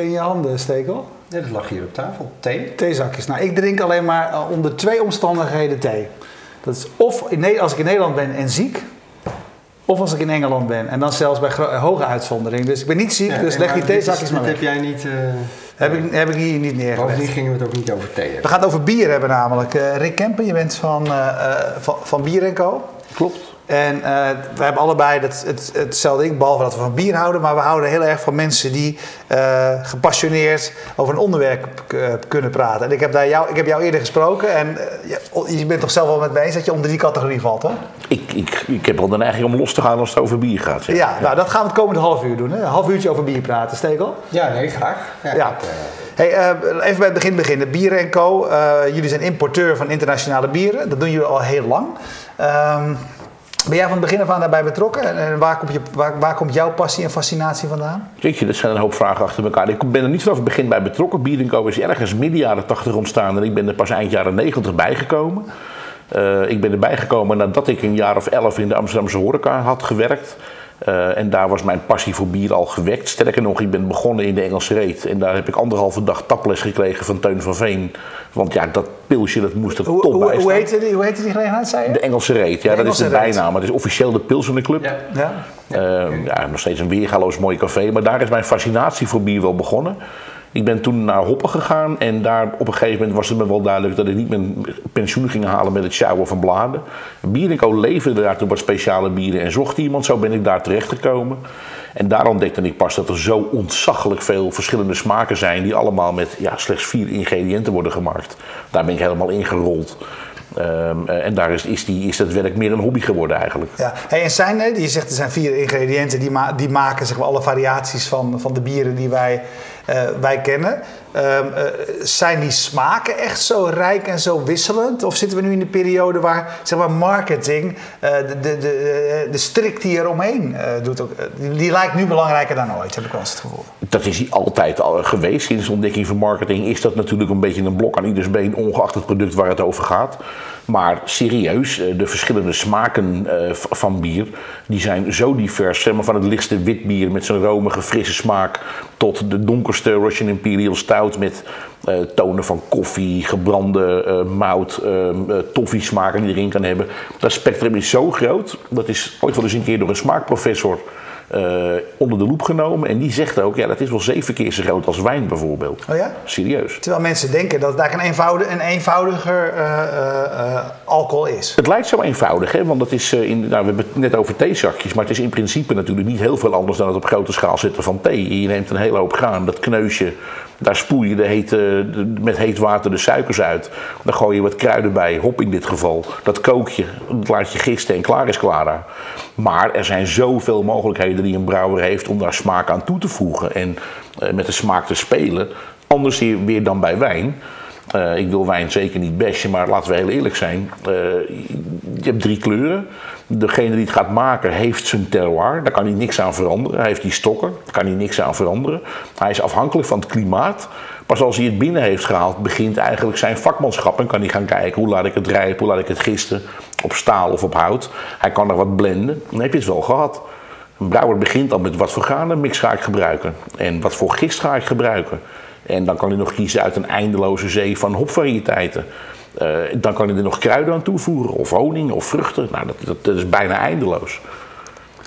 in je handen, Stekel? Nee, dat lag hier op tafel. Thee. Theezakjes. Nou, ik drink alleen maar eh, onder twee omstandigheden thee. Dat is of in, als ik in Nederland ben en ziek, of als ik in Engeland ben. En dan zelfs bij gro- hoge uitzondering. Dus ik ben niet ziek, Ja, dus leg die theezakjes maar weg. heb jij niet... eh, Heb ik, heb ik hier niet neergelegd. Bovendien gingen we het ook niet over thee We hebben. gaan het over bier hebben namelijk. Eh, Rick Kempen, je bent van, eh, eh, van, van Bier Co. Klopt. En eh, we hebben allebei het, het, hetzelfde ding, behalve dat we van bier houden. Maar we houden heel erg van mensen die eh, gepassioneerd over een onderwerp eh, kunnen praten. En ik heb, daar jou, ik heb jou eerder gesproken en je, je bent toch zelf wel met me eens dat je onder die categorie valt, hè? Ik, ik, ik heb wel de neiging om los te gaan als het over bier gaat. zeg. Ja, nou dat gaan we het komende half uur doen. Hè? Een half uurtje over bier praten, Stekel. Ja, nee, graag. Ja, Ja. ik, eh, Hey, eh, even bij het begin beginnen. Bieren Co. eh, jullie zijn importeur van internationale bieren. Dat doen jullie al heel lang. Ehm, ben jij van het begin af aan daarbij betrokken? En, waar, komt je, waar, waar komt jouw passie en fascinatie vandaan? Jeetje, dat zijn een hoop vragen achter elkaar. Ik ben er niet vanaf het begin bij betrokken. Bier Co is ergens midden jaren 80 ontstaan en ik ben er pas eind jaren 90 bijgekomen. Eh, ik ben erbij gekomen nadat ik een jaar of elf in de Amsterdamse horeca had gewerkt. Eh, en daar was mijn passie voor bier al gewekt. Sterker nog, ik ben begonnen in de Engelse Reet. En daar heb ik anderhalve dag taples gekregen van Teun van Veen. Want ja, dat pilsje dat moest er Hoe, top hoe, bij hoe, staan. heette die, hoe heette die gelegenheid, zei je? De Engelse Reet, ja, De dat is de Reet. bijnaam. Het is officieel de Pilsener Club. ja. Ja? Eh, ja, nog steeds een weergaloos mooi café. Maar daar is mijn fascinatie voor bier wel begonnen. Ik ben toen naar Hoppen gegaan en daar op een gegeven moment was het me wel duidelijk dat ik niet mijn pensioen ging halen met het sjouwen van bladen. Bier Co leverde daar toen wat speciale bieren en zocht iemand. Zo ben ik daar terechtgekomen. En daar ontdekte ik pas dat er zo ontzaglijk veel verschillende smaken zijn die allemaal met ja, slechts vier ingrediënten worden gemaakt. Daar ben ik helemaal ingerold. Eh, en daar is, is, die, is dat werk meer een hobby geworden eigenlijk. Ja. Hey, en zijn je zegt er zijn vier ingrediënten die, ma- die maken zeg maar, alle variaties van, van de bieren die wij, eh, wij kennen. Ehm, eh, zijn die smaken echt zo rijk en zo wisselend? Of zitten we nu in de periode waar zeg maar, marketing, eh, de, de, de, de strik die er omheen eh, doet, ook, die, lijkt nu belangrijker dan ooit, heb ik wel eens het gevoel. Dat is altijd al geweest. Sinds de ontdekking van marketing is dat natuurlijk een beetje een blok aan ieders been, ongeacht het product waar het over gaat. Maar serieus, eh, de verschillende smaken eh, van bier, die zijn zo divers. Van het lichtste witbier met zijn romige, frisse smaak, tot de donkerste Russian Imperial Stout met eh, tonen van koffie, gebrande mout, eh eh, toffee smaken die erin kan hebben. Dat spectrum is zo groot, dat is ooit wel eens een keer door een smaakprofessor eh, onder de loep genomen. En die zegt ook, ja, dat is wel zeven keer zo groot als wijn bijvoorbeeld. Oh ja? Serieus. Terwijl mensen denken dat het eigenlijk een, eenvoudig, een eenvoudiger eh, eh, alcohol is. Het lijkt zo eenvoudig, hè? want dat is, in, nou, we hebben het net over theezakjes, maar het is in principe natuurlijk niet heel veel anders dan het op grote schaal zetten van thee. Je neemt een hele hoop graan, dat kneusje, daar spoel je de hete, met heet water de suikers uit. Dan gooi je wat kruiden bij, hop in dit geval. Dat kook je, dat laat je gisten en klaar is Clara. Maar er zijn zoveel mogelijkheden die een brouwer heeft om daar smaak aan toe te voegen en eh, met de smaak te spelen. Anders weer dan bij wijn. Eh, ik wil wijn zeker niet bashen, maar laten we heel eerlijk zijn. Eh, je hebt drie kleuren. Degene die het gaat maken heeft zijn terroir. Daar kan hij niks aan veranderen. Hij heeft die stokken. Daar kan hij niks aan veranderen. Hij is afhankelijk van het klimaat. Pas als hij het binnen heeft gehaald, begint eigenlijk zijn vakmanschap. En kan hij gaan kijken hoe laat ik het rijpen, hoe laat ik het gisten. Op staal of op hout. Hij kan er wat blenden. Dan heb je het wel gehad. Een brouwer begint al met wat voor granenmix ga ik gebruiken. En wat voor gist ga ik gebruiken. En dan kan hij nog kiezen uit een eindeloze zee van hopvariëteiten. Eh, dan kan hij er nog kruiden aan toevoegen, of honing, of vruchten. Nou, dat, dat, dat is bijna eindeloos.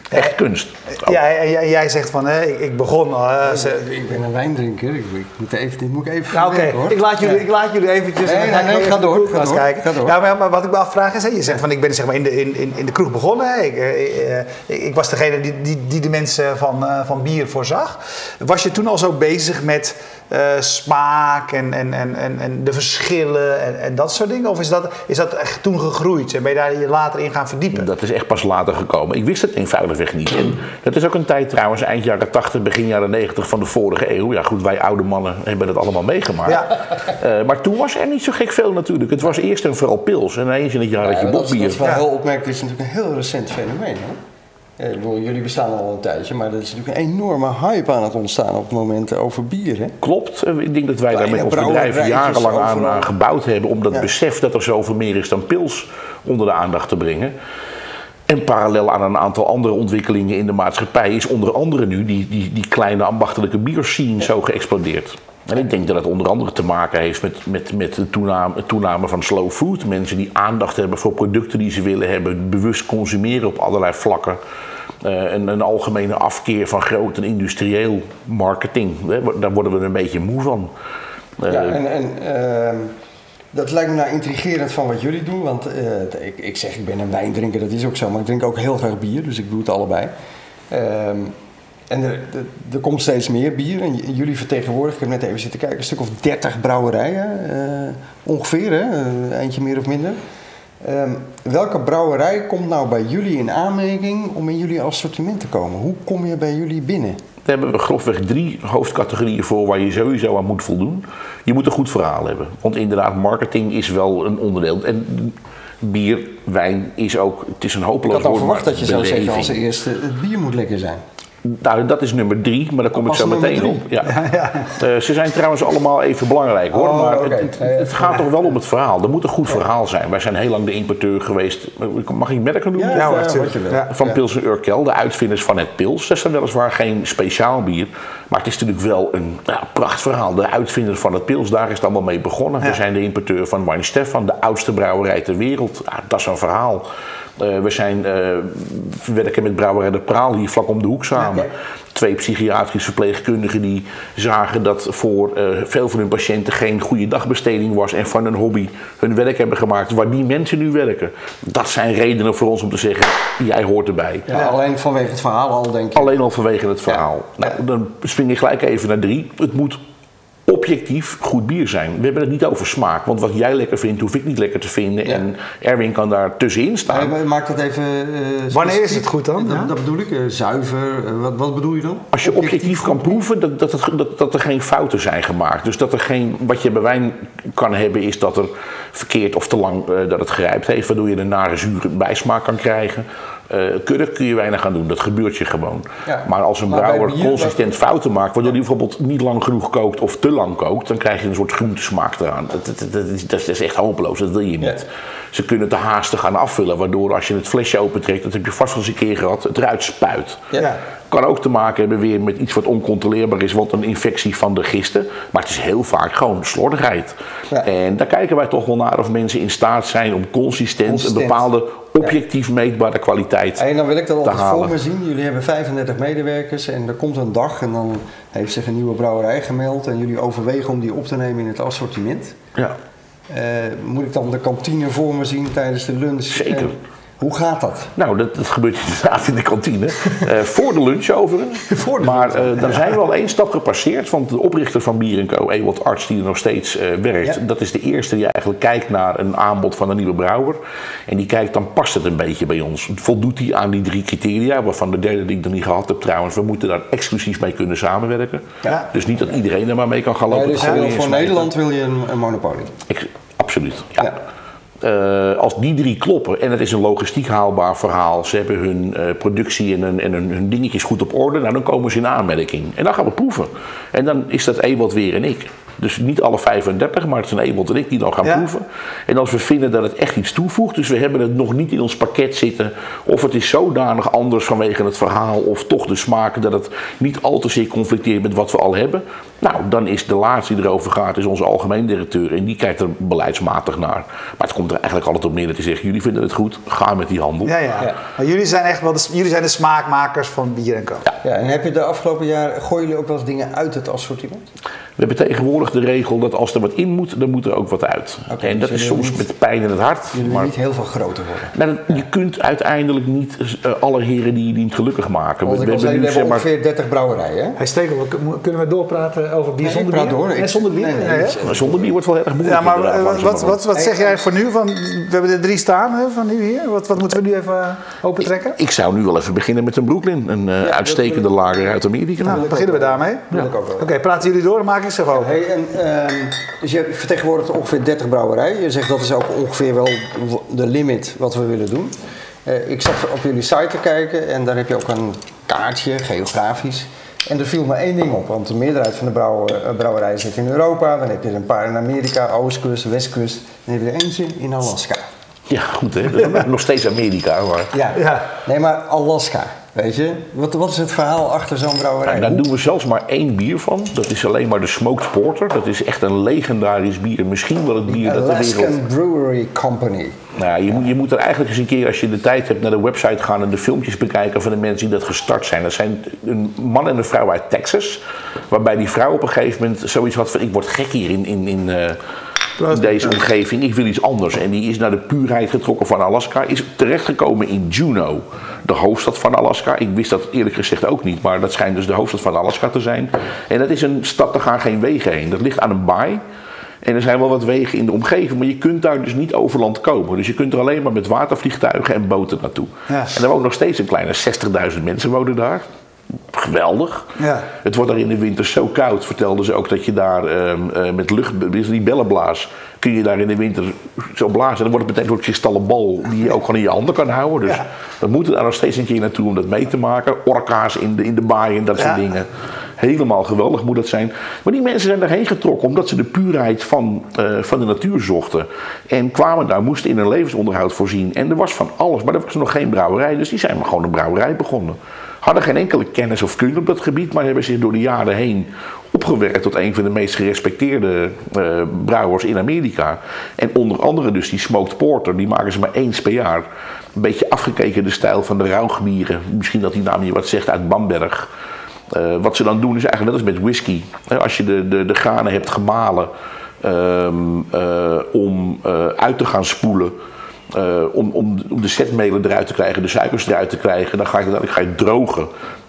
Echt kunst. Oh, Ja, en jij, jij zegt van, hè, ik, ik begon... eh, ze- Ik ben een wijndrinker. Ik, ik moet even, dit moet ik even Nou, oké, verwerken, hoor. ik, laat jullie, Ja. ik laat jullie eventjes... Nee, nee, ik nee, ga door, ga door, kijken. ga door. Ja, maar, maar wat ik me afvraag is, hè, je zegt van, ik ben zeg maar in de, in, in, in de kroeg begonnen. Hè. Ik, eh, eh, ik was degene die, die, die de mensen van, eh, van bier voorzag. Was je toen al zo bezig met eh, smaak en, en, en, en, en de verschillen en, en dat soort dingen? Of is dat, is dat echt toen gegroeid en ben je daar je later in gaan verdiepen? Dat is echt pas later gekomen. Ik wist het eenvoudigweg niet. En dat is ook een tijd trouwens, eind jaren 80, begin jaren 90 van de vorige eeuw. Ja goed, wij oude mannen hebben dat allemaal meegemaakt. Ja. Eh, maar toen was er niet zo gek veel natuurlijk. Het was eerst en vooral pils. En eens in het jaar had je Ja, dat, is- dat bokbier. is wel Ja. heel opmerkelijk. Is natuurlijk een heel recent fenomeen. Hè? Ik bedoel, jullie bestaan al een tijdje, maar er is natuurlijk een enorme hype aan het ontstaan op het moment over bier. Hè? Klopt. Eh, Ik denk dat wij daar met ons bedrijf jarenlang aan, aan gebouwd hebben. Om dat Ja. besef dat er zoveel meer is dan pils onder de aandacht te brengen. En parallel aan een aantal andere ontwikkelingen in de maatschappij is onder andere nu die, die, die kleine ambachtelijke bierscene zo geëxplodeerd. En ik denk dat het onder andere te maken heeft met, met, met de toename, toename van slow food. Mensen die aandacht hebben voor producten die ze willen hebben, bewust consumeren op allerlei vlakken. Uh, een, een, algemene afkeer van groot en industrieel marketing. Daar worden we een beetje moe van. Uh, ja, en, en uh, dat lijkt me nou intrigerend van wat jullie doen. Want eh, ik, ik zeg, ik ben een wijndrinker, dat is ook zo. Maar ik drink ook heel graag bier, dus ik doe het allebei. Ehm, en er, er, komt steeds meer bier. En jullie vertegenwoordigen, ik heb net even zitten kijken, een stuk of 30 brouwerijen. Uh, ongeveer, hè? Uh, eentje meer of minder. Um, welke brouwerij komt nou bij jullie in aanmerking om in jullie assortiment te komen? Hoe kom je bij jullie binnen? Daar hebben we grofweg drie hoofdcategorieën voor waar je sowieso aan moet voldoen. Je moet een goed verhaal hebben. Want inderdaad, marketing is wel een onderdeel. En bier, wijn is ook. Het is een hopeloos Ik had al verwacht dat je zou zeggen als eerste: het bier moet lekker zijn. Nou, dat is nummer drie, maar daar kom ik zo meteen op. Ja. ja, Uh, ze zijn trouwens allemaal even belangrijk hoor. Oh, maar okay. het, het, het, gaat toch wel om het verhaal. Er moet een goed verhaal zijn. Wij zijn heel lang de importeur geweest. Mag ik merken doen? Ja, ja, ja Van Pils en Urkel, de uitvinders van het Pils. Dat is dan weliswaar geen speciaal bier. Maar het is natuurlijk wel een ja, prachtverhaal. De uitvinder van het Pils, daar is het allemaal mee begonnen. We zijn de importeur van Wijn Stefan, de oudste brouwerij ter wereld. dat is een verhaal. Uh, we zijn, uh, we werken met Brouwerij de Praal hier vlak om de hoek samen. Twee psychiatrische verpleegkundigen die zagen dat voor uh, veel van hun patiënten geen goede dagbesteding was en van hun hobby hun werk hebben gemaakt waar die mensen nu werken. Dat zijn redenen voor ons om te zeggen, jij hoort erbij. Ja, alleen vanwege het verhaal al denk ik. Alleen al vanwege het verhaal. Nou, dan spring ik gelijk even naar drie. Het moet objectief goed bier zijn. We hebben het niet over smaak, want wat jij lekker vindt, hoef ik niet lekker te vinden. Ja. En Erwin kan daar tussenin staan. Ja, maak dat even. Uh, Wanneer is het goed dan? Dat, ja? dat bedoel ik, uh, zuiver. Uh, wat, wat, bedoel je dan? Als je objectief, objectief kan proeven dat, dat, het, dat, dat, er geen fouten zijn gemaakt. Dus dat er geen. Wat je bij wijn kan hebben, is dat er verkeerd of te lang dat het gerijpt heeft, waardoor je een nare zure bijsmaak kan krijgen. Uh, kun, kun je weinig aan doen, dat gebeurt je gewoon. Ja. Maar als een maar brouwer consistent dat... fouten maakt, waardoor hij bijvoorbeeld niet lang genoeg kookt of te lang kookt, dan krijg je een soort groentesmaak eraan. Dat, dat, dat, is, dat, is, echt hopeloos, dat wil je niet. Ja. Ze kunnen te haastig gaan afvullen, waardoor als je het flesje opentrekt, dat heb je vast wel eens een keer gehad, het eruit spuit. Ja. Kan ook te maken hebben weer met iets wat oncontroleerbaar is, want een infectie van de gisten. Maar het is heel vaak gewoon slordigheid. Ja. En daar kijken wij toch wel naar of mensen in staat zijn om consistent, consistent. een bepaalde objectief meetbare kwaliteit En dan wil ik dat altijd voor me zien. Jullie hebben 35 medewerkers en er komt een dag en dan heeft zich een nieuwe brouwerij gemeld en jullie overwegen om die op te nemen in het assortiment. Ja. Uh, moet ik dan de kantine voor me zien tijdens de lunch? Zeker. En hoe gaat dat? Nou, dat, dat gebeurt inderdaad in de kantine. Uh, voor de lunch overigens. voor de maar uh, dan zijn we al één stap gepasseerd. Want de oprichter van Bier Co, Ewald Arts, die er nog steeds uh, werkt... Ja. dat is de eerste die eigenlijk kijkt naar een aanbod van een nieuwe brouwer. En die kijkt, dan past het een beetje bij ons. Voldoet hij aan die drie criteria, waarvan de derde die ik nog niet gehad heb trouwens... we moeten daar exclusief mee kunnen samenwerken. Ja. Dus niet dat iedereen er maar mee kan gaan lopen. Ja, dus voor Nederland wil je een, een monopolie? Ik, absoluut, ja. Uh, als die drie kloppen en het is een logistiek haalbaar verhaal, ze hebben hun uh, productie en, hun, dingetjes goed op orde, nou, dan komen ze in aanmerking. En dan gaan we proeven. En dan is dat Ewald weer en ik. Dus niet alle 35, maar het zijn Ewald en ik die dan gaan ja. proeven. En als we vinden dat het echt iets toevoegt, dus we hebben het nog niet in ons pakket zitten, of het is zodanig anders vanwege het verhaal of toch de smaak dat het niet al te zeer conflicteert met wat we al hebben, nou, dan is de laatste die erover gaat, is onze algemeen directeur en die kijkt er beleidsmatig naar. Maar het komt er eigenlijk altijd op neer dat hij zegt, jullie vinden het goed, ga met die handel. Ja, ja. ja. Maar jullie zijn echt wel de, jullie zijn de smaakmakers van bier en. Ja. ja. en heb je de afgelopen jaar, gooien jullie ook wel eens dingen uit het assortiment? We hebben tegenwoordig de regel dat als er wat in moet, dan moet er ook wat uit. Okay, en dat dus is soms niet, met pijn in het hart. Je maar niet heel veel groter worden. Maar je kunt uiteindelijk niet uh, alle heren die je niet gelukkig maken. Want we, we hebben, nu, we hebben maar, ongeveer 30 brouwerijen. Hij steekt, kunnen we doorpraten over bier nee, zonder bier? Door. Nee, zonder bier? Nee, nee, nee, zonder bier wordt wel erg moeilijk. Ja, maar uh, wat, wat, wat, wat zeg jij voor nu? Van, we hebben er drie staan hè, van nu hier. Wat, wat moeten we nu even opentrekken? Ik, ik zou nu wel even beginnen met een Brooklyn. Een uh, ja, uitstekende lager uit Amerika. Nou, beginnen we daarmee? Oké, praten jullie door, maak over. Hey, en, uh, dus je vertegenwoordigt ongeveer 30 brouwerijen. Je zegt dat is ook ongeveer wel de limit wat we willen doen. Uh, ik zat op jullie site te kijken en daar heb je ook een kaartje, geografisch. En er viel me één ding op, want de meerderheid van de brouw, uh, brouwerijen zit in Europa. Dan heb je er een paar in Amerika, Oostkust, Westkust. Dan heb je er eentje in Alaska. Ja, goed hè. Dat is nog steeds Amerika, maar... Ja. Ja. Nee, maar Alaska, weet je? Wat, wat is het verhaal achter zo'n brouwerij? Nou, daar doen we zelfs maar één bier van. Dat is alleen maar de Smoked Porter. Dat is echt een legendarisch bier. Misschien wel het bier dat de wereld... Alaskan Brewery Company. Nou, ja, je, moet, je moet er eigenlijk eens een keer, als je de tijd hebt, naar de website gaan en de filmpjes bekijken van de mensen die dat gestart zijn. Dat zijn een man en een vrouw uit Texas. Waarbij die vrouw op een gegeven moment zoiets had van: ik word gek hier in, in, in, eh, in deze omgeving, ik wil iets anders. En die is naar de puurheid getrokken van Alaska. Is terechtgekomen in Juneau, de hoofdstad van Alaska. Ik wist dat eerlijk gezegd ook niet, maar dat schijnt dus de hoofdstad van Alaska te zijn. En dat is een stad, daar gaan geen wegen heen. Dat ligt aan een baai. En er zijn wel wat wegen in de omgeving, maar je kunt daar dus niet over land komen. Dus je kunt er alleen maar met watervliegtuigen en boten naartoe. Ja. En er wonen nog steeds een kleine 60.000 mensen wonen daar. Geweldig. Ja. Het wordt daar in de winter zo koud, vertelden ze ook, dat je daar ehm, eh, met lucht, dus die bellenblaas, kun je daar in de winter zo blazen. En dan wordt het meteen een kristallen bal die je ook gewoon in je handen kan houden. Dus Ja. we moeten daar nog steeds een keer naartoe om dat mee te maken. Orka's in de, in de baai en dat soort Ja. dingen. Helemaal geweldig moet dat zijn. Maar die mensen zijn daarheen getrokken omdat ze de puurheid van, eh, van de natuur zochten. En kwamen daar, moesten in hun levensonderhoud voorzien. En er was van alles, maar er was nog geen brouwerij. Dus die zijn maar gewoon een brouwerij begonnen. Hadden geen enkele kennis of kunde op dat gebied, maar hebben zich door de jaren heen opgewerkt tot een van de meest gerespecteerde eh, brouwers in Amerika. En onder andere dus die smoked porter, die maken ze maar eens per jaar. Een beetje afgekeken de stijl van de rauwgemieren. Misschien dat die naam je wat zegt uit Bamberg. Eh, wat ze dan doen is eigenlijk net als met whisky. Als je de, de, de granen hebt gemalen ehm, eh, om uit te gaan spoelen. Eh, om, om, om de zetmelen eruit te krijgen, de suikers eruit te krijgen. Dan ga je, dan ga je drogen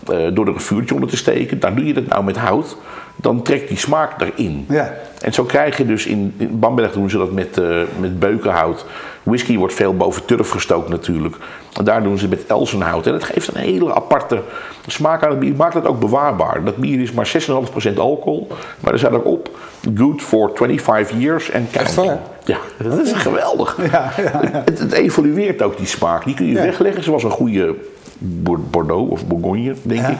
eh, door er een vuurtje onder te steken. Dan doe je dat nou met hout. Dan trekt die smaak erin. Ja. En zo krijg je dus in, in Bamberg doen ze dat met, eh, met beukenhout. Whisky wordt veel boven turf gestookt natuurlijk. En daar doen ze met elsenhout. En dat geeft een hele aparte smaak aan het bier. Maakt het ook bewaarbaar. Dat bier is maar 6,5% alcohol. Maar er staat ook op. Good for 25 years and counting. Ja, dat is geweldig. Ja, ja, Het, het evolueert ook die smaak. Die kun je wegleggen zoals een goede Bor- Bordeaux of Bourgogne, denk Ja. ik.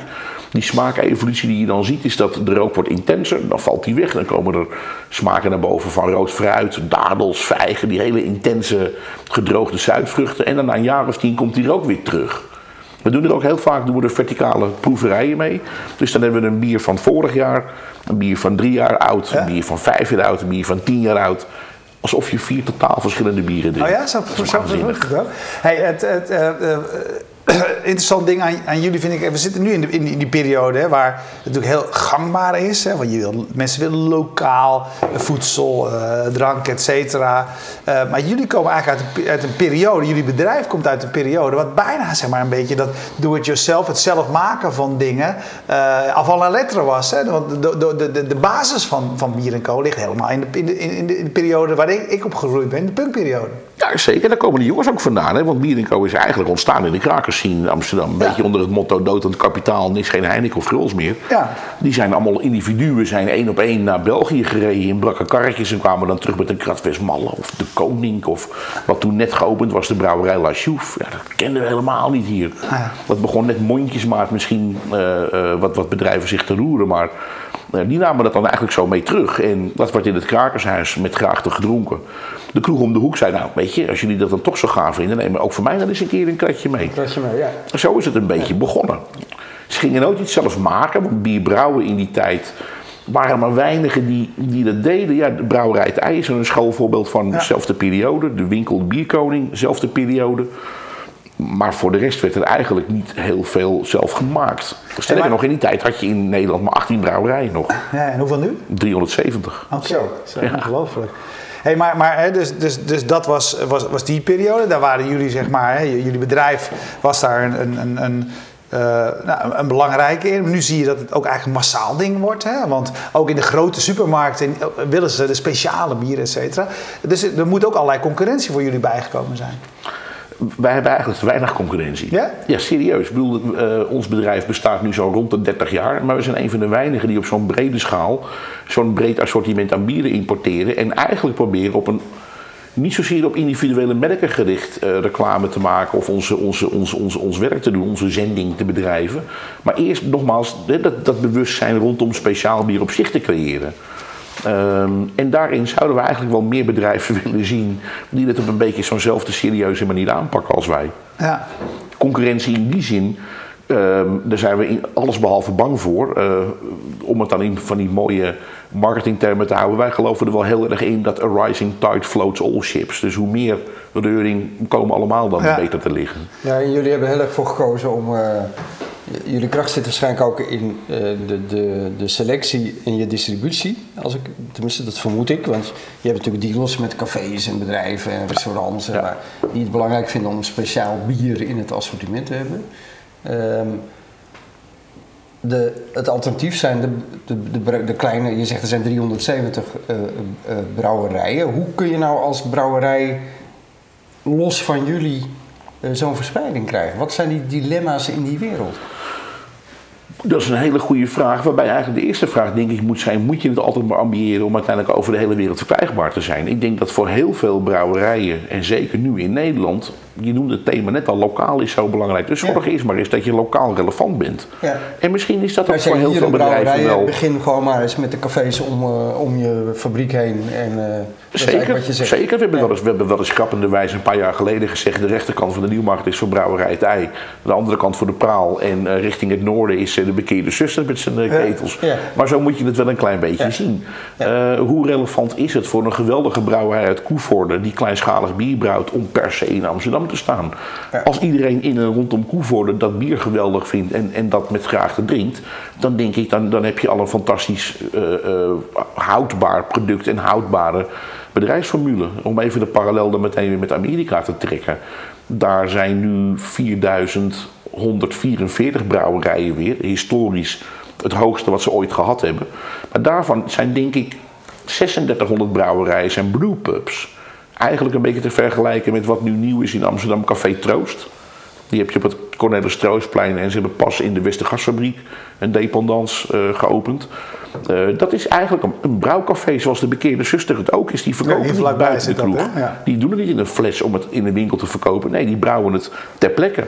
Die smaakevolutie die je dan ziet, is dat de rook wordt intenser. Dan valt die weg. Dan komen er smaken naar boven van rood fruit, dadels, vijgen. Die hele intense gedroogde zuidvruchten. En dan na een jaar of tien komt die rook weer terug. We doen er ook heel vaak doen we er verticale proeverijen mee. Dus dan hebben we een bier van vorig jaar, een bier van drie jaar oud, Ja. een bier van vijf jaar oud, een bier van tien jaar oud. Alsof je vier totaal verschillende bieren drinkt. Oh ja, zo, Dat is zo, zo, zo. Hey, het, het, eh, eh, eh, interessant ding aan, aan jullie vind ik, we zitten nu in, in, die periode hè, waar het natuurlijk heel gangbaar is. Hè, want je wil, mensen willen lokaal eh, voedsel, eh, drank, et cetera. Eh, maar jullie komen eigenlijk uit een, uit een periode, jullie bedrijf komt uit een periode wat bijna zeg maar een beetje dat do-it-yourself, het zelf maken van dingen, eh afval en letteren was. Hè. Want de, de, de, basis van, van bier en co ligt helemaal in de, in in de periode waar ik, ik opgegroeid ben, de punkperiode. Ja, zeker. Daar komen die jongens ook vandaan. Hè? Want Bier Co is eigenlijk ontstaan in de krakerscene in Amsterdam. Een Ja. beetje onder het motto dood aan het kapitaal, niks geen Heineken of Gruls meer. Ja. Die zijn allemaal individuen, zijn één op één naar België gereden in brakke karretjes en kwamen dan terug met een krat Westmalle of de Koning of wat toen net geopend was, de brouwerij La Chouffe. Ja, dat kenden we helemaal niet hier. ja. Dat begon net mondjesmaat misschien eh, eh, wat, wat bedrijven zich te roeren, maar eh, die namen dat dan eigenlijk zo mee terug. En dat werd in het krakershuis met graagte gedronken. De kroeg om de hoek zei, nou weet je, als jullie dat dan toch zo gaaf vinden, neem ook voor mij dan eens een keer een kratje mee. Kratje mee, ja. Zo is het een beetje begonnen. Ze gingen nooit iets zelf maken, want bier brouwen in die tijd waren maar weinigen die, die dat deden. Ja, de brouwerij Het Ei is een schoolvoorbeeld van, dezelfde periode. De winkel de Bierkoning, dezelfde periode. Maar voor de rest werd er eigenlijk niet heel veel zelf gemaakt. Sterker maar- nog, in die tijd had je in Nederland maar 18 brouwerijen nog. Ja, en hoeveel nu? 370. Oké, Zo. zo ongelooflijk. Hey, maar maar hè, dus, dus, dus dat was, was, was die periode. Daar waren jullie, zeg maar, hè, jullie bedrijf was daar een, een, een, een, eh, nou, een- een belangrijke in. Nu zie je dat het ook eigenlijk een massaal ding wordt. Hè? Want ook in de grote supermarkten eh, willen ze de speciale bieren, et cetera. Dus er moet ook allerlei concurrentie voor jullie bijgekomen zijn. Wij hebben eigenlijk te weinig concurrentie. Ja? Ja, serieus. Ik bedoel, eh, ons bedrijf bestaat nu zo rond de 30 jaar. Maar we zijn een van de weinigen die op zo'n brede schaal... zo'n breed assortiment aan bieren importeren. En eigenlijk proberen op een... niet zozeer op individuele merken gericht eh, reclame te maken... of onze, onze, onze, onze, ons werk te doen, onze zending te bedrijven. Maar eerst nogmaals dat, dat bewustzijn rondom speciaal bier op zich te creëren. Ehm, en daarin zouden we eigenlijk wel meer bedrijven willen zien die het op een beetje zo'nzelfde serieuze manier aanpakken als wij. Ja. Concurrentie in die zin, ehm, daar zijn we in alles behalve bang voor. Eh, om het dan in van die mooie marketingtermen te houden. Wij geloven er wel heel erg in dat a rising tide floats all ships. Dus hoe meer reuring komen allemaal dan Ja. beter te liggen. Ja, en jullie hebben heel erg voor gekozen om. eh, jullie kracht zit waarschijnlijk ook in eh, de, de, de selectie en je distributie. Als ik, tenminste, dat vermoed ik. Want je hebt natuurlijk dealers met cafés en bedrijven en restaurants. Ja. die het belangrijk vinden om speciaal bier in het assortiment te hebben. Ehm, de, het alternatief zijn de, de, de, kleine, je zegt er zijn 370 eh, eh, brouwerijen. Hoe kun je nou als brouwerij los van jullie zo'n verspreiding krijgen? Wat zijn die dilemma's in die wereld? Dat is een hele goede vraag. Waarbij eigenlijk de eerste vraag denk ik moet zijn: moet je het altijd maar ambiëren om uiteindelijk over de hele wereld verkrijgbaar te zijn? Ik denk dat voor heel veel brouwerijen, en zeker nu in Nederland, je noemde het thema net al, lokaal is zo belangrijk. Dus Ja. zorg eerst maar eens dat je lokaal relevant bent. Ja. En misschien is dat ook Als voor heel veel bedrijven wel. hebt, begin gewoon maar eens met de cafés om, eh, om je fabriek heen. En, eh, Zeker, wat je zegt. zeker. We hebben, Ja. wel eens, we hebben wel eens een paar jaar geleden gezegd... de rechterkant van de Nieuwmarkt is voor brouwerij het ei. De andere kant voor de praal. En eh, richting het noorden is eh, de bekeerde zuster met zijn eh, Ja. ketels. Ja. Maar zo moet je het wel een klein beetje Ja. zien. Eh, hoe relevant is het voor een geweldige brouwerij uit Koevoorde... die kleinschalig bier brouwt om per se in Amsterdam te staan? Ja. Als iedereen in en rondom Koevoorde dat bier geweldig vindt... en, en dat met graagte drinkt... dan denk ik, dan, dan heb je al een fantastisch eh, eh, houdbaar product en houdbare bedrijfsformule. Om even de parallel dan meteen weer met Amerika te trekken. Daar zijn nu 4144 brouwerijen weer, historisch het hoogste wat ze ooit gehad hebben. Maar daarvan zijn denk ik 3600 brouwerijen zijn brewpubs. Eigenlijk een beetje te vergelijken met wat nu nieuw is in Amsterdam Café Troost. Die heb je op het Cornelis Troosplein en ze hebben pas in de Westergasfabriek een dependance eh, geopend. Eh, dat is eigenlijk een, een brouwcafé zoals de bekeerde zuster het ook is. Die verkopen hier niet buiten de dat, kroeg. Ja. Die doen het niet in een fles om het in de winkel te verkopen. Nee, die brouwen het ter plekke.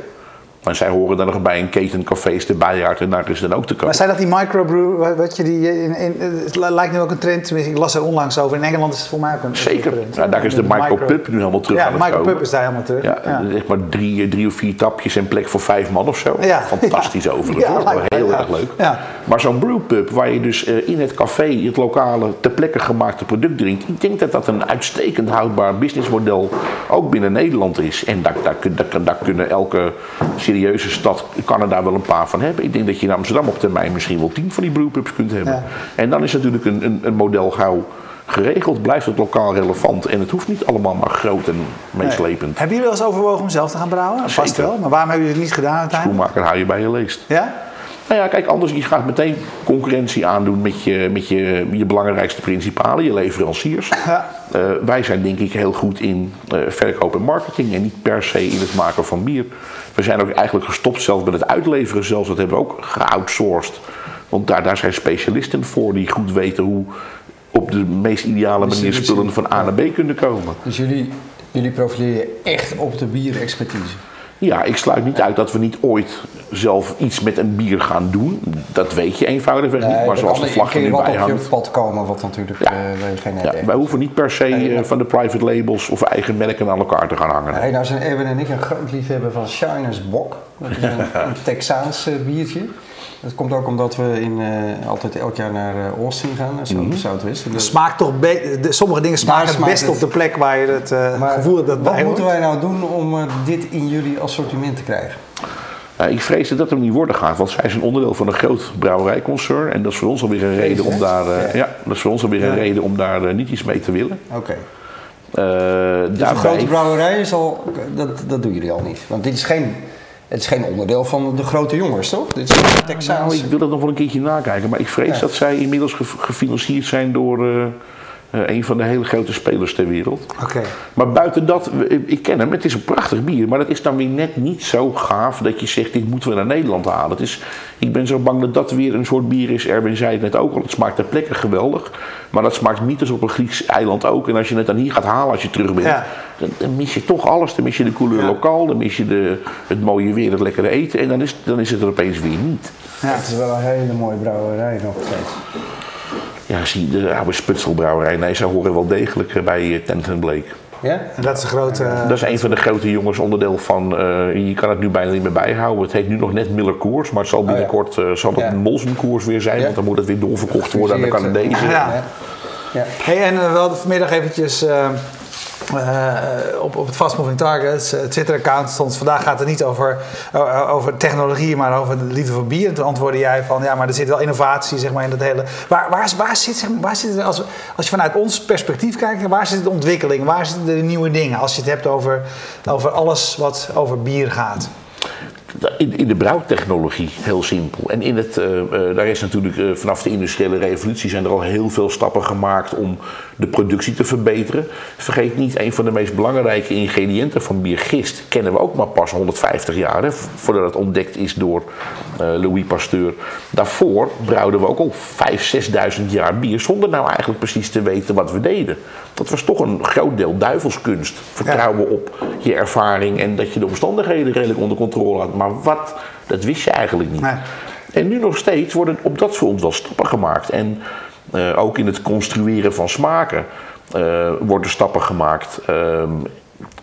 Maar zij horen dan nog bij een keten cafés, de Bijaard en daar is dan ook te kopen. Maar zijn dat die microbrew, wat je die in, in, het lijkt nu ook een trend, tenminste ik las er onlangs over. In Engeland is het voor mij ook een Zeker. trend. Nou, daar is de micropub nu helemaal terug Ja, aan de het micropub komen. is daar helemaal terug. Ja, zeg maar drie, drie of vier tapjes en plek voor vijf man of zo. Ja. Fantastisch Ja. overigens. Ja, hoor. heel ja. erg leuk. Ja. Maar zo'n brewpub waar je dus eh, in het café het lokale ter plekke gemaakte product drinkt. Ik denk dat dat een uitstekend houdbaar businessmodel ook binnen Nederland is. En daar, daar, daar, daar kunnen elke serieuze stad, kan er daar wel een paar van hebben. Ik denk dat je in Amsterdam op termijn misschien wel tien van die brewpubs kunt hebben. Ja. En dan is natuurlijk een, een, een model gauw geregeld. Blijft het lokaal relevant. En het hoeft niet allemaal maar groot en meeslepend. Hebben jullie wel eens overwogen om zelf te gaan brouwen? Vast wel. Maar waarom hebben jullie het niet gedaan uiteindelijk? Schoenmaker hou je bij je leest. Ja? Nou ja, kijk, anders je gaat meteen concurrentie aandoen met je, met je, je belangrijkste principalen, je leveranciers. Ja. Eh, wij zijn denk ik heel goed in eh, verkoop en marketing en niet per se in het maken van bier. We zijn ook eigenlijk gestopt zelfs met het uitleveren zelfs. Dat hebben we ook geoutsourced. Want daar, daar zijn specialisten voor die goed weten hoe op de meest ideale manier Distributie. spullen van A naar B kunnen komen. Dus jullie, jullie profileren echt op de bierexpertise. Ja, ik sluit niet uit dat we niet ooit zelf iets met een bier gaan doen. Dat weet je eenvoudigweg niet. Maar zoals de vlag er nu wat bij op je hangt. pad komen, wat natuurlijk Ja. je geen Ja, wij hoeven niet per se eh, van de private labels of eigen merken aan elkaar te gaan hangen. Hey, nou zijn Erwin en ik een groot liefhebber van Shiners Bok. Dat is een, een Texaans biertje. Dat komt ook omdat we in, eh, altijd elk jaar naar eh, Austin gaan, naar. En dat- Smaakt toch de, sommige dingen smaken het smaakt best het. op de plek waar je het eh, Maar gevoel hebt dat wat moeten hoort. wij nou doen om dit in jullie assortiment te krijgen? Nou, ik vrees dat dat hem niet worden gaat, want zij zijn onderdeel van een groot brouwerijconcern. En dat is voor ons alweer een reden om daar, eh, ja. dat is voor ons alweer een reden om daar niet iets mee te willen. Oké. Eh, Dus daarbij- een grote brouwerij is al, dat, dat doen jullie al niet. Want dit is geen, het is geen onderdeel van de grote jongens, toch? Dit is een Nou, ik wil het nog wel een keertje nakijken, maar ik vrees Ja. dat zij inmiddels ge- gefinancierd zijn door eh, eh, een van de hele grote spelers ter wereld. Oké. Maar buiten dat, ik ken hem, het is een prachtig bier. Maar dat is dan weer net niet zo gaaf dat je zegt, dit moeten we naar Nederland halen. Het is, ik ben zo bang dat dat weer een soort bier is. Erwin zei het net ook al, het smaakt ter plekke geweldig. Maar dat smaakt niet als op een Grieks eiland ook. En als je het dan hier gaat halen als je terug bent, Ja. dan, dan mis je toch alles. Dan mis je de couleur Ja. lokaal, dan mis je de, het mooie weer, het lekkere eten. En dan is, dan is het er opeens weer niet. Ja. Het is wel een hele mooie brouwerij nog steeds. Ja, zie de oude Sputselbrouwerij. Nee, ze horen wel degelijk eh, bij eh, Tent Blake. Ja? En dat is een grote... Dat is een van de grote jongens, onderdeel van. eh, je kan het nu bijna niet meer bijhouden. Het heet nu nog net Miller Koers, maar het zal binnenkort eh, zal het Ja. Molson Koers weer zijn, Ja. want dan moet het weer doorverkocht worden aan de eh, Canadezen. Ja. Ja. Ja. Hey, en eh, we hadden vanmiddag eventjes eh, eh, op, op het Fast Moving Targets, eh, het Twitter-account stond... vandaag gaat het niet over, eh, over technologie, maar over de liefde voor bier. En toen antwoordde jij van, ja, maar er zit wel innovatie zeg maar, in dat hele... Waar, waar, waar zit, zeg maar, waar zit het, als, als je vanuit ons perspectief kijkt, waar zit de ontwikkeling? Waar zitten de nieuwe dingen? Als je het hebt over, over alles wat over bier gaat. In, in de brouwtechnologie, heel simpel. En in het, eh, eh, daar is natuurlijk eh, vanaf de industriële revolutie zijn er al heel veel stappen gemaakt om de productie te verbeteren. Vergeet niet, een van de meest belangrijke ingrediënten van bier, gist, kennen we ook maar pas 150 jaar, hè, voordat het ontdekt is door Louis Pasteur. Daarvoor brouwden we ook al 5.000, 6.000 jaar bier zonder nou eigenlijk precies te weten wat we deden. Dat was toch een groot deel duivelskunst. Vertrouwen op je ervaring en dat je de omstandigheden redelijk onder controle had. Maar wat, dat wist je eigenlijk niet. Nee. En nu nog steeds worden op dat front wel stappen gemaakt. En eh, ook in het construeren van smaken eh, worden stappen gemaakt. Ehm,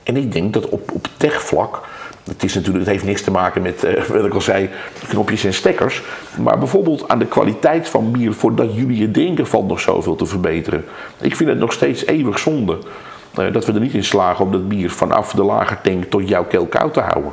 en ik denk dat op, op techvlak. Het, is natuurlijk, het heeft niks te maken met, eh, wat ik al zei, knopjes en stekkers. Maar bijvoorbeeld aan de kwaliteit van bier voordat jullie het drinken valt nog zoveel te verbeteren. Ik vind het nog steeds eeuwig zonde dat we er niet in slagen om dat bier vanaf de lage tank tot jouw keel koud te houden.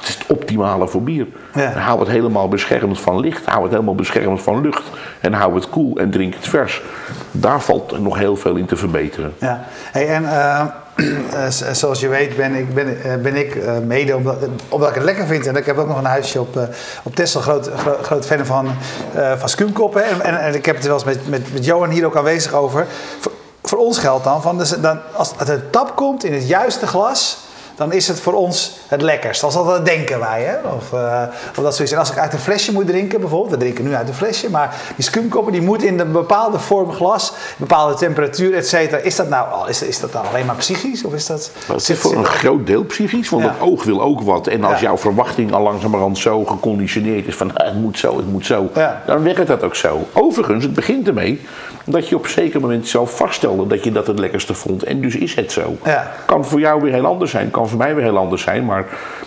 Dat is het optimale voor bier. Ja. Hou het helemaal beschermd van licht, hou het helemaal beschermd van lucht. En hou het koel en drink het vers. Daar valt nog heel veel in te verbeteren. Ja, hey, en eh, eh, zoals je weet ben ik, ben, eh, ben ik mede omdat, omdat ik het lekker vind. En ik heb ook nog een huisje op, op Texel, groot, groot, groot fan van, van. En, en, en ik heb het er wel eens met, met, met Johan hier ook aanwezig over. Voor, voor ons geldt dan, van, dus dan, als het tap komt in het juiste glas... Dan is het voor ons het lekkerst. Als dat denken wij. Hè? Of, eh, of dat zoiets. En als ik uit een flesje moet drinken, bijvoorbeeld. We drinken nu uit een flesje. Maar die skumkoppen die moet in een bepaalde vorm glas. bepaalde temperatuur, et cetera. Is dat nou al- is, is dat nou alleen maar psychisch? Of is dat... Maar het zit- is voor zit een groot deel psychisch, want Ja. het oog wil ook wat. En als Ja. jouw verwachting al langzamerhand zo geconditioneerd is van "Ah, het moet zo, het moet zo, Ja. dan werkt dat ook zo. Overigens, het begint ermee dat je op een zeker moment zelf vaststelde dat je dat het lekkerste vond. En dus is het zo. Ja. Kan voor jou weer heel anders zijn, kan voor mij weer heel anders zijn. Maar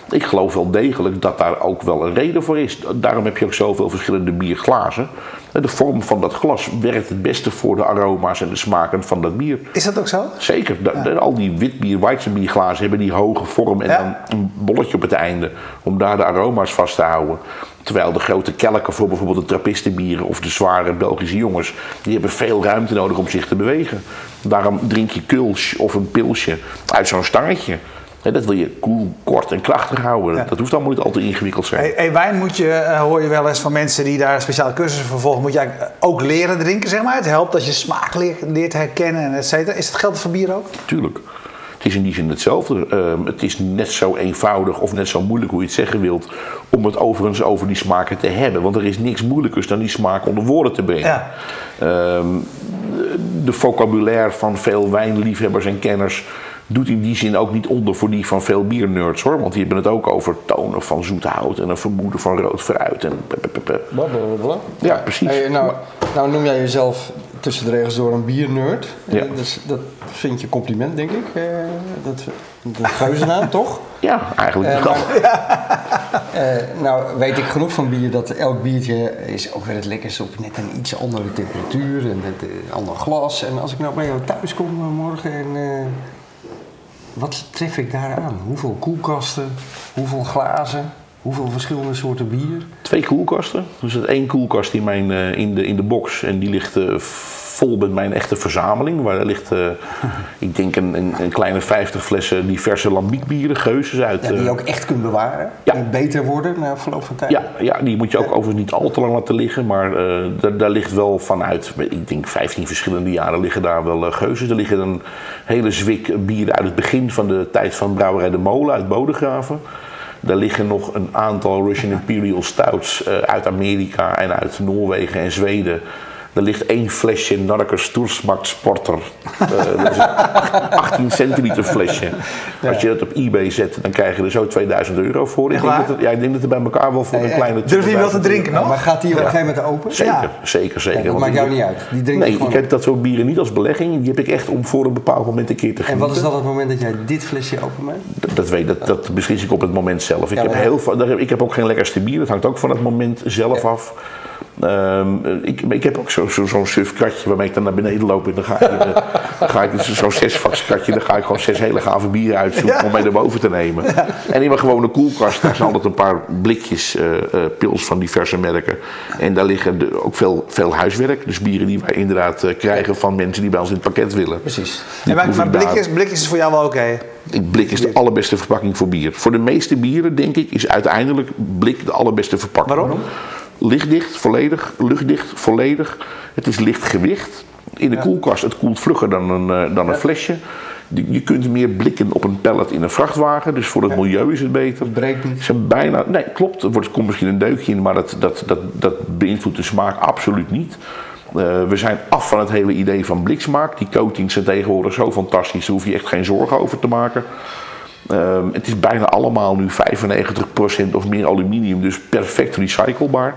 ik geloof wel degelijk dat daar ook wel een reden voor is. Daarom heb je ook zoveel verschillende bierglazen. De vorm van dat glas werkt het beste voor de aroma's en de smaken van dat bier. Is dat ook zo? Zeker. Al die witbier, weizenbierglazen hebben die hoge vorm en Ja. dan een bolletje op het einde. Om daar de aroma's vast te houden. Terwijl de grote kelken voor bijvoorbeeld de trappistenbieren of de zware Belgische jongens, die hebben veel ruimte nodig om zich te bewegen. Daarom drink je kulsch of een pilsje uit zo'n stangetje. Dat wil je koel, kort en krachtig houden. Ja. Dat hoeft allemaal niet al te ingewikkeld zijn. Hey, hey, wijn moet je, eh, hoor je wel eens van mensen die daar speciale cursussen voor volgen. Moet je ook leren drinken, zeg maar. Het helpt dat je smaak leert, leert herkennen en et cetera. Is het geldt voor bier ook? Tuurlijk. Het is in die zin hetzelfde. Ehm, het is net zo eenvoudig of net zo moeilijk, hoe je het zeggen wilt, om het overigens over die smaken te hebben. Want er is niks moeilijkers dan die smaak onder woorden te brengen. Ja. Ehm, de vocabulaire van veel wijnliefhebbers en kenners doet in die zin ook niet onder voor die van veel biernerds hoor. Want die hebben het ook over tonen van zoet hout en een vermoeden van rood fruit. En. Blablabla. Ja, precies. Hey, nou, nou noem jij jezelf tussen de regels door een biernerd. Ja. Dus dat vind je compliment, denk ik. Eh, dat, dat geuzennaam, toch? Ja, eigenlijk Eh, wel. Eh, nou, weet ik genoeg van bier dat elk biertje is ook weer het lekkerst op net een iets andere temperatuur en met een ander glas. En als ik nou bij jou thuis kom morgen en wat tref ik daar aan? Hoeveel koelkasten, hoeveel glazen, hoeveel verschillende soorten bier? Twee koelkasten. Dus het één koelkast in, mijn, eh, in, de, in de box. En die ligt eh, vol met mijn echte verzameling. Waar er ligt, eh, ik denk, een, een, een kleine 50 flessen diverse lambiekbieren, geuzes uit. Ja, die je ook echt kunt bewaren, Ja. die beter worden na verloop van tijd. ja, ja, die moet je ook overigens niet al te lang laten liggen. Maar daar, daar ligt wel vanuit, ik denk 15 verschillende jaren liggen daar wel uh, geuzes. Er liggen een hele zwik bieren uit het begin van de tijd van Brouwerij de Molen uit Bodegraven. Daar liggen nog een aantal Russian Imperial Stouts uh, uit Amerika en uit Noorwegen en Zweden. Er ligt één flesje Narcus Toersmacht Sporter. Uh, dat is een 18 centiliter flesje. Als je dat op eBay zet, dan krijg je er zo 2000 euro voor. Ik denk, dat, het, ja, ik denk dat er bij elkaar wel voor een kleine... Durf je wel te drinken nog? Maar gaat die op een gegeven moment open? Zeker, ja. zeker, zeker. dat maakt jou niet uit? Die drink nee, ik heb dat soort bieren niet als belegging. Die heb ik echt om voor een bepaald moment een keer te genieten. En wat is dan het moment dat jij dit flesje openmaakt? Dat, dat, weet, dat, dat beslis ik op het moment zelf. Ik, heb, heel, ik heb ook geen lekkerste bier. Dat hangt ook van het moment zelf af. Um, ik, ik, heb ook zo'n zo, zo suf kratje waarmee ik dan naar beneden loop. En dan ga ik, uh, dan ga ik dus zo'n zesvakskratje, dan ga ik gewoon zes hele gave bieren uitzoeken ja. om mee naar boven te nemen. Ja. En in mijn gewone koelkast, daar zijn altijd een paar blikjes uh, uh, pils van diverse merken. En daar liggen de, ook veel, veel huiswerk. Dus bieren die wij inderdaad krijgen van mensen die bij ons in het pakket willen. Precies. Ja, maar, maar blikjes, blikjes is voor jou wel oké? Okay. Blik is de allerbeste verpakking voor bier. Voor de meeste bieren, denk ik, is uiteindelijk blik de allerbeste verpakking. Waarom? Lichtdicht, volledig, luchtdicht, volledig. Het is licht gewicht. In de ja. koelkast, het koelt vlugger dan een, uh, dan een ja. flesje. Je kunt meer blikken op een pallet in een vrachtwagen, dus voor het ja. milieu is het beter. Het breekt niet. Zijn bijna, nee, klopt. Er komt misschien een deukje in, maar dat, dat, dat, dat beïnvloedt de smaak absoluut niet. Uh, we zijn af van het hele idee van bliksmaak. Die coatings zijn tegenwoordig zo fantastisch, daar hoef je echt geen zorgen over te maken. Uh, het is bijna allemaal nu 95% of meer aluminium, dus perfect recyclebaar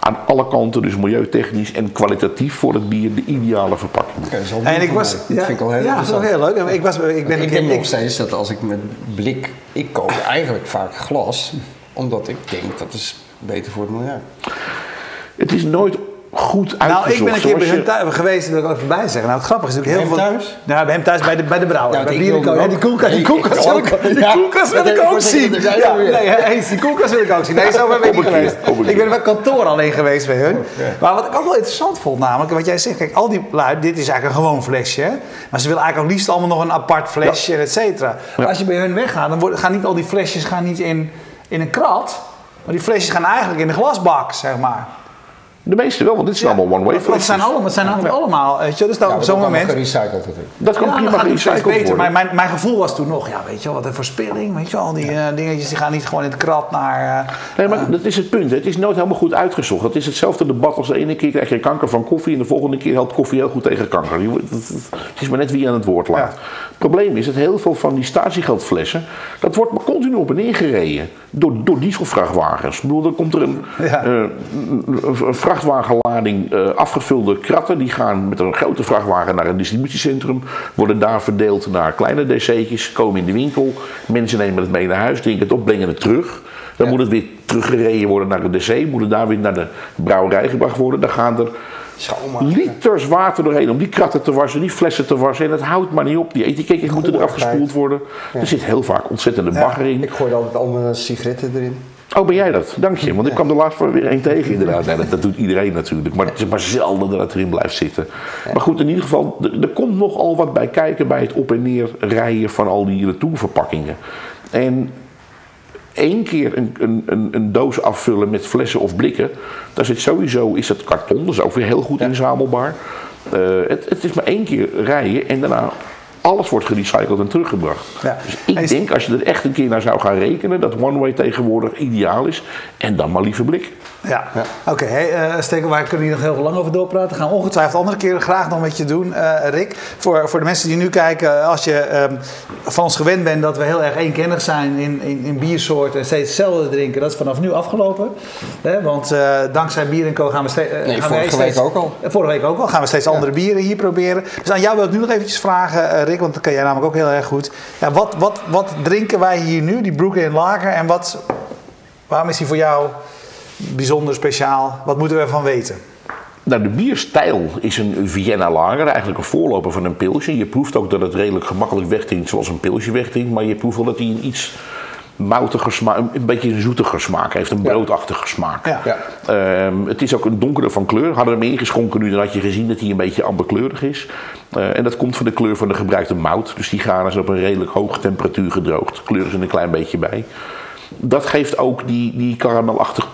aan alle kanten, dus milieutechnisch en kwalitatief voor het bier, de ideale verpakking. Okay, en ik was, ja, dat vind ik al heel ja, dat is wel heel leuk. Ik, was, ik, ben ik denk nog steeds dat als ik met blik, ik koop eigenlijk vaak glas, omdat ik denk dat is beter voor het milieu. Het is nooit goed uitgezocht. Nou, ik ben een keer bij hem thuis geweest, dat ik ook voorbij zeggen. Nou, het grappige is natuurlijk heel veel... thuis? Nou, bij hem thuis bij de, bij de brouwer. Ja, bij wil die koelkast, die koelkast wil ook. ik, die koelkast wil ik ook zien. Ja, nee, eens, die koelkast wil ik ook zien. Nee, zo ben ik niet geweest. Ik ben bij kantoor alleen geweest bij hun. Maar wat ik ook wel interessant vond namelijk, wat jij zegt, kijk, al die lui, dit is eigenlijk een gewoon flesje. hè. Maar ze willen eigenlijk ook liefst allemaal nog een apart flesje, et cetera. Maar als je bij hun weggaat, dan worden- gaan niet al die flesjes gaan niet in, in een krat. Maar die flesjes gaan eigenlijk in de glasbak, zeg maar. De meeste wel, want dit zijn allemaal one-way Want Het zijn allemaal, het zijn allemaal, allemaal weet je, dus dan Ja, op zo'n dat kan nog moment... gerecycled. Dat kan Ja, prima gerecycled beter. worden. Maar mijn, mijn gevoel was toen nog, ja, weet je wel, wat een verspilling. Weet je wel, al die eh, dingetjes die gaan niet gewoon in het krat naar... eh, Nee, maar dat is het punt. hè. Het is nooit helemaal goed uitgezocht. Het is hetzelfde debat als de ene keer krijg je kanker van koffie en de volgende keer helpt koffie heel goed tegen kanker. Het is maar net wie je aan het woord laat. Het probleem is dat heel veel van die statiegeldflessen, dat wordt maar continu op en neer gereden door, door dieselvrachtwagens. Ik bedoel, dan komt er een, Ja. eh, een- een vrachtwagenlading eh, afgevulde kratten. Die gaan met een grote vrachtwagen naar een distributiecentrum. Worden daar verdeeld naar kleine DC'tjes. Komen in de winkel. Mensen nemen het mee naar huis. Drinken het op, brengen het terug. Dan moet het weer teruggereden worden naar de DC. Moet het daar weer naar de brouwerij gebracht worden. Dan gaan er Schoonmaken. liters water doorheen om die kratten te wassen, die flessen te wassen. En het houdt maar niet op. Die etiketjes moeten eraf gespoeld worden. Er zit heel vaak ontzettende bagger in. Ik gooi altijd al mijn sigaretten erin. Oh, ben jij dat? Dank je. Want ik kwam er laatst weer één tegen inderdaad. Nee, dat, dat doet iedereen natuurlijk. Maar het is maar zelden dat het erin blijft zitten. Maar goed, in ieder geval, er, er komt nogal wat bij kijken bij het op en neer rijden van al die retourverpakkingen. En één keer een, een, een, een doos afvullen met flessen of blikken, daar zit sowieso, is dat karton, dat is ook weer heel goed inzamelbaar. Eh, het, het is maar één keer rijden en daarna alles wordt gerecycled en teruggebracht. Ja. Dus ik denk, als je er echt een keer naar zou gaan rekenen, dat one-way tegenwoordig ideaal is. En dan maar liever blik. Ja, oké. hey, eh, Stekel, wij kunnen hier nog heel veel lang over doorpraten. Gaan we ongetwijfeld andere keren graag nog met je doen, eh, Rick. Voor, voor de mensen die nu kijken, als je ehm, van ons gewend bent dat we heel erg eenkennig zijn in, in, in biersoorten en steeds hetzelfde drinken, dat is vanaf nu afgelopen. Hè, want eh, dankzij Bier Co gaan we, ste- eh, Nee, gaan vorige steeds, week ook al. Eh, Vorige week ook al. Gaan we steeds andere bieren hier proberen. Dus aan jou wil ik nu nog eventjes vragen, eh, Rick, want dat kan jij namelijk ook heel erg goed. Ja, wat, wat, wat drinken wij hier nu, die Brooklyn Lager, en wat, waarom is die voor jou bijzonder speciaal? Wat moeten we ervan weten? Nou, de bierstijl is een Vienna lager, eigenlijk een voorloper van een pilsje. Je proeft ook dat het redelijk gemakkelijk wegdrinkt zoals een pilsje wegdrinkt. Maar je proeft wel dat hij een iets moutiger smaak, een beetje een zoetiger smaak heeft. Een broodachtige smaak. Ja. Ja. Ehm, het is ook een donkere van kleur. Hadden we hem ingeschonken nu, dan had je gezien dat hij een beetje amberkleurig is. Eh, en dat komt van de kleur van de gebruikte mout. Dus die gaan is op een redelijk hoge temperatuur gedroogd. De kleur is er een klein beetje bij. Dat geeft ook die, die karamelachtig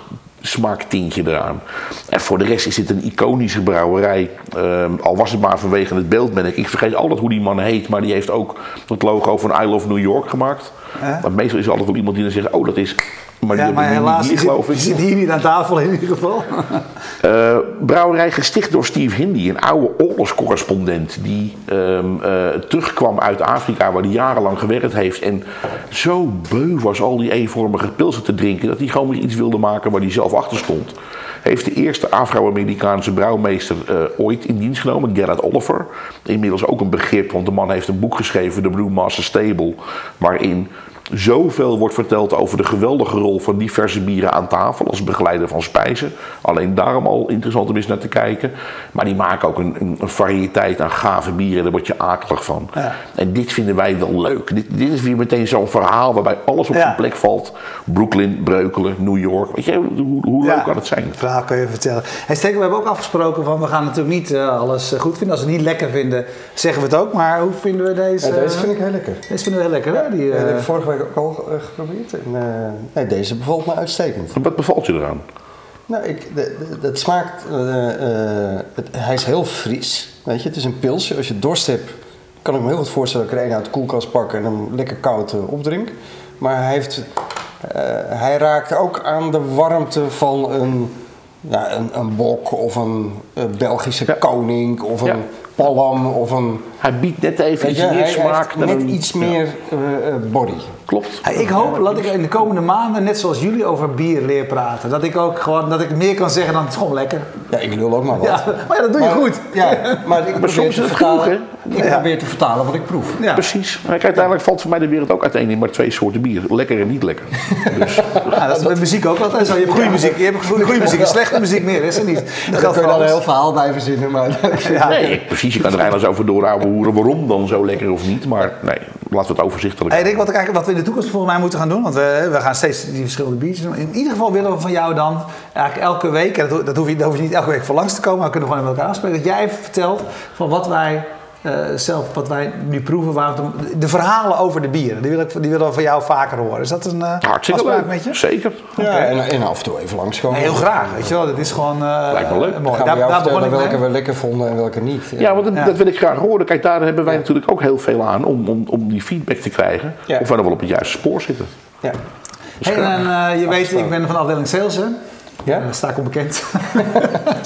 smaaktintje eraan. En voor de rest is dit een iconische brouwerij. Ehm, al was het maar vanwege het beeldmerk. Ik vergeet altijd hoe die man heet, maar die heeft ook het logo van I Love New York gemaakt. Want meestal is er altijd wel iemand die dan zegt, oh dat is Maar, die Ja, maar helaas die zit, geloof ik. zit hier niet aan tafel in ieder geval. Eh, brouwerij gesticht door Steve Hindy, een oude oorlogscorrespondent. Die ehm, eh, terugkwam uit Afrika, waar hij jarenlang gewerkt heeft. En zo beu was al die eenvormige pilsen te drinken. dat hij gewoon weer iets wilde maken waar hij zelf achter stond. Heeft de eerste Afro-Amerikaanse brouwmeester eh, ooit in dienst genomen, Gerard Oliver. Inmiddels ook een begrip, want de man heeft een boek geschreven, The Blue Master Stable. Waarin zoveel wordt verteld over de geweldige rol van diverse bieren aan tafel als begeleider van spijzen. Alleen daarom al interessant om eens naar te kijken. Maar die maken ook een, een, een variëteit aan gave bieren, daar word je akelig van. Ja. En dit vinden wij wel leuk. Dit, dit is weer meteen zo'n verhaal waarbij alles op Ja. zijn plek valt. Brooklyn, Breukelen, New York. Weet je, hoe, hoe leuk kan het zijn? Het verhaal kan je vertellen. Hey, Steker, we hebben ook afgesproken van we gaan natuurlijk niet eh, alles eh, goed vinden. Als we het niet lekker vinden, zeggen we het ook. Maar hoe vinden we deze? Ja, deze vind ik heel lekker. deze vinden we heel lekker, hè? Die, Ja, eh, dat heb ik al geprobeerd. En, eh, nee, deze bevalt me uitstekend. Wat bevalt je eraan? Nou, ik, de, de- dat smaakt. eh, eh, het- hij is heel fris. Weet je, het is een pilsje. Als je dorst hebt, kan ik me heel goed voorstellen dat ik er een uit de koelkast pak en hem lekker koud opdrink. Maar hij, heeft, hij raakt ook aan de warmte van een, ja, een, een bok of een Belgische Ja. koning of een Ja. palm of een. Hij biedt net even iets meer smaak net een- iets Ja, meer eh, eh, body. klopt. Ik hoop dat ik in de komende maanden, net zoals jullie, over bier leer praten. Dat ik ook gewoon dat ik meer kan zeggen dan het is gewoon lekker. Ja, ik lul ook maar wat. Ja, maar ja, dat doe je Maar- goed. Ja, maar ik probeer soms is te het vertalen. genoeg, Ik probeer te vertalen wat ik proef. Ja. Precies. Maar kijk, uiteindelijk valt voor mij de wereld ook uiteen in maar twee soorten bier. Lekker en niet lekker. Dus Ja, dat is met muziek ook altijd zo. Je hebt goede muziek, je hebt goede muziek en slechte muziek meer, is er niet. Dat Daar geldt kun je dan een heel verhaal bij verzinnen, maar Ja. nee, precies. Je kan er eindeloos over doorhouden waarom dan zo lekker of niet. Maar nee, laten we het overzichtelijk Hey Rick, wat, ik wat we in de toekomst volgens mij moeten gaan doen, want we, we gaan steeds die verschillende biertjes doen. In ieder geval willen we van jou dan eigenlijk elke week, en dat, dat hoef je, daar hoef je niet elke week voor langs te komen, maar we kunnen gewoon met elkaar afspreken, dat jij even vertelt van wat wij eh, zelf, wat wij nu proeven, de verhalen over de bieren, die willen, die willen we van jou vaker horen. Is dat een eh, Hartstikke afspraak leuk. met je? Zeker. Ja, en, en af en toe even langskomen. Nee, heel graag, weet je wel. Dat is gewoon eh, Lijkt me leuk. mooi. Dan gaan we Daar, jou daar begon ik welke mee. we lekker vonden en welke niet. Ja, want dat, Ja. dat wil ik graag horen. Kijk, daar hebben wij natuurlijk ook heel veel aan om, om, om die feedback te krijgen. Ja. Of we dan wel op het juiste spoor zitten. Ja. Hey, en eh, je weet, ik ben van de afdeling sales, hè? Ja? Daar sta ik onbekend.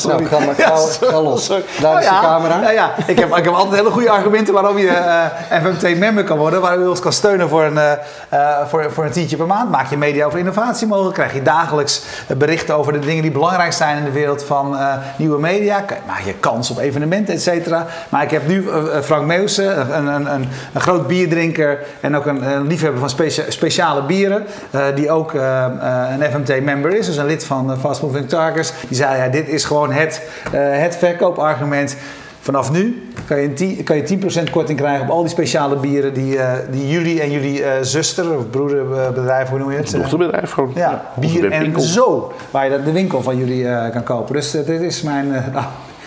Nou, ga maar gauw, sorry, ga los. sorry. Daar is ja, de camera. Ja, ja. Ik, heb, ik heb altijd hele goede argumenten waarom je eh FMT-member kan worden. Waarom je ons kan steunen voor een, eh, eh, voor, voor een tientje per maand. Maak je media over innovatie mogelijk. Krijg je dagelijks eh, berichten over de dingen die belangrijk zijn in de wereld van eh, nieuwe media. Maak je kans op evenementen, et cetera. Maar ik heb nu eh, eh, Frank Meeuwsen, een, een, een, een groot bierdrinker en ook een, een liefhebber van specia- speciale bieren. eh, die ook eh, eh, een FMT-member is, dus een lid van eh, Fast Moving Targets. Die zei, ja, dit is gewoon het, eh, het verkoopargument. Vanaf nu kan je, een ti- kan je 10% korting krijgen op al die speciale bieren die, eh, die jullie en jullie eh, zuster of broederbedrijf, hoe noem je het? Dochterbedrijf gewoon. ja, bier en zo, waar je dat- de winkel van jullie eh, kan kopen. Dus dit is mijn, eh, nou,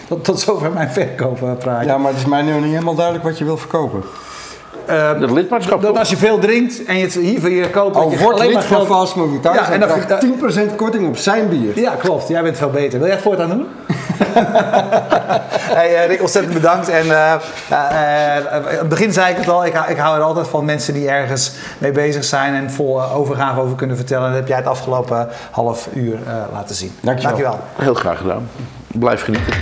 tot, tot zover mijn verkooppraatje. Ja, maar het is mij nu niet helemaal duidelijk wat je wil verkopen. Eh, Dat lidmaatschap dat toch? als je veel drinkt en je het hier voor je koopt, Al je wordt alleen lid maar van geld... Moving Targets Ja, en dan- krijgt 10% korting op zijn bier. Ja, klopt. Jij bent veel beter. Wil jij het voortaan doen? hey, eh, Rick, ontzettend bedankt. En eh, aan het begin zei ik het al, ik, hou- ik hou er altijd van mensen die ergens mee bezig zijn en vol overgave over kunnen vertellen. En dat heb jij het afgelopen half uur eh, laten zien. Dankjewel. Dankjewel. Heel graag gedaan. Blijf genieten.